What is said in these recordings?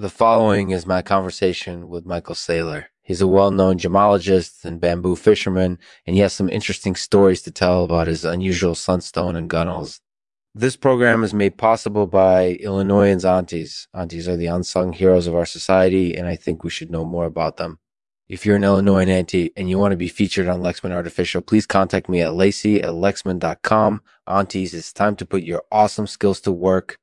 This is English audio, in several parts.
The following is my conversation with Michael Saylor. He's a well-known gemologist and bamboo fisherman, and he has some interesting stories to tell about his unusual sunstone and gunnels. This program is made possible by Illinoisans aunties. Aunties are the unsung heroes of our society, and I think we should know more about them. If you're an Illinoisan auntie and you want to be featured on Lexman Artificial, please contact me at lacey at lexman.com. Aunties, it's time to put your awesome skills to work.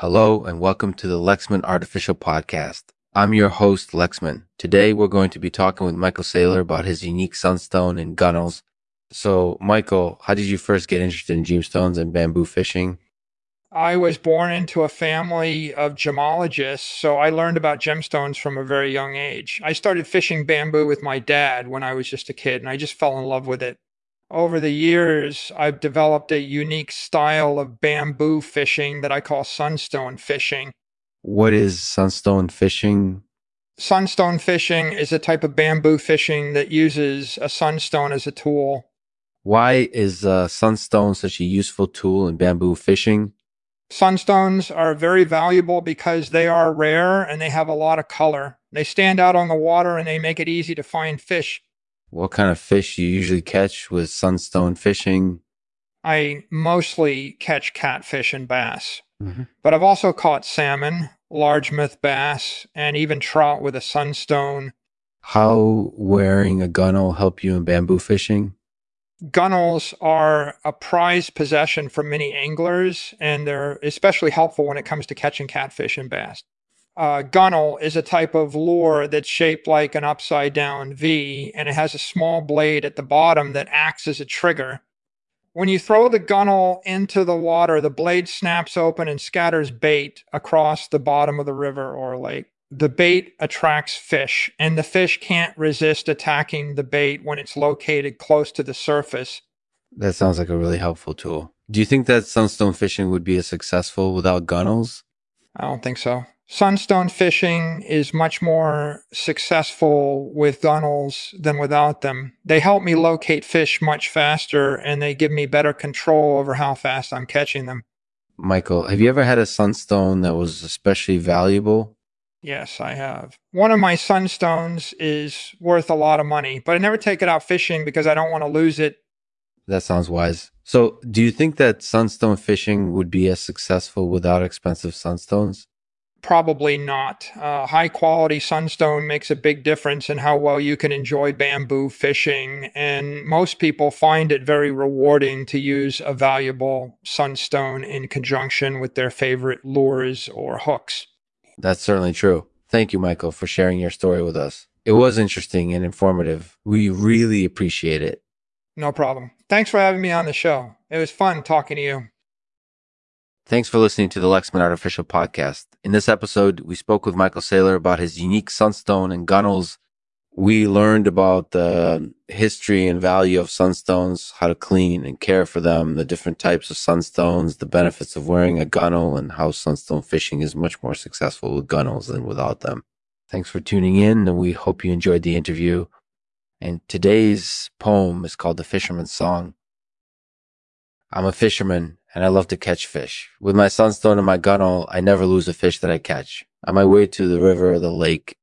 Hello and welcome to the Lexman Artificial Podcast. I'm your host, Lexman. Today we're going to be talking with Michael Saylor about his unique sunstone and gunnels. So, Michael, how did you first get interested in gemstones and bamboo fishing? I was born into a family of gemologists, so I learned about gemstones from a very young age. I started fishing bamboo with my dad when I was just a kid, and I just fell in love with it. Over the years, I've developed a unique style of bamboo fishing that I call sunstone fishing. What is sunstone fishing? Sunstone fishing is a type of bamboo fishing that uses a sunstone as a tool. Why is uh, sunstone such a useful tool in bamboo fishing? Sunstones are very valuable because they are rare and they have a lot of color. They stand out on the water and they make it easy to find fish. What kind of fish you usually catch with sunstone fishing? I mostly catch catfish and bass, mm-hmm. but I've also caught salmon, largemouth bass, and even trout with a sunstone. How wearing a gunnel help you in bamboo fishing? Gunnels are a prized possession for many anglers, and they're especially helpful when it comes to catching catfish and bass. Uh, gunnel is a type of lure that's shaped like an upside down V, and it has a small blade at the bottom that acts as a trigger. When you throw the gunnel into the water, the blade snaps open and scatters bait across the bottom of the river or lake the bait attracts fish, and the fish can't resist attacking the bait when it's located close to the surface. That sounds like a really helpful tool. Do you think that sunstone fishing would be as successful without gunnels? I don't think so. Sunstone fishing is much more successful with gunnels than without them. They help me locate fish much faster and they give me better control over how fast I'm catching them. Michael, have you ever had a sunstone that was especially valuable Yes, I have. One of my sunstones is worth a lot of money, but I never take it out fishing because I don't want to lose it. That sounds wise. So, do you think that sunstone fishing would be as successful without expensive sunstones? Probably not. Uh, high quality sunstone makes a big difference in how well you can enjoy bamboo fishing, and most people find it very rewarding to use a valuable sunstone in conjunction with their favorite lures or hooks. That's certainly true. Thank you, Michael, for sharing your story with us. It was interesting and informative. We really appreciate it. No problem. Thanks for having me on the show. It was fun talking to you. Thanks for listening to the Lexman Artificial Podcast. In this episode, we spoke with Michael Saylor about his unique sunstone and gunnels we learned about the history and value of sunstones, how to clean and care for them, the different types of sunstones, the benefits of wearing a gunnel, and how sunstone fishing is much more successful with gunnels than without them. Thanks for tuning in, and we hope you enjoyed the interview. And today's poem is called The Fisherman's Song. I'm a fisherman and I love to catch fish. With my sunstone and my gunnel, I never lose a fish that I catch. On my way to the river or the lake,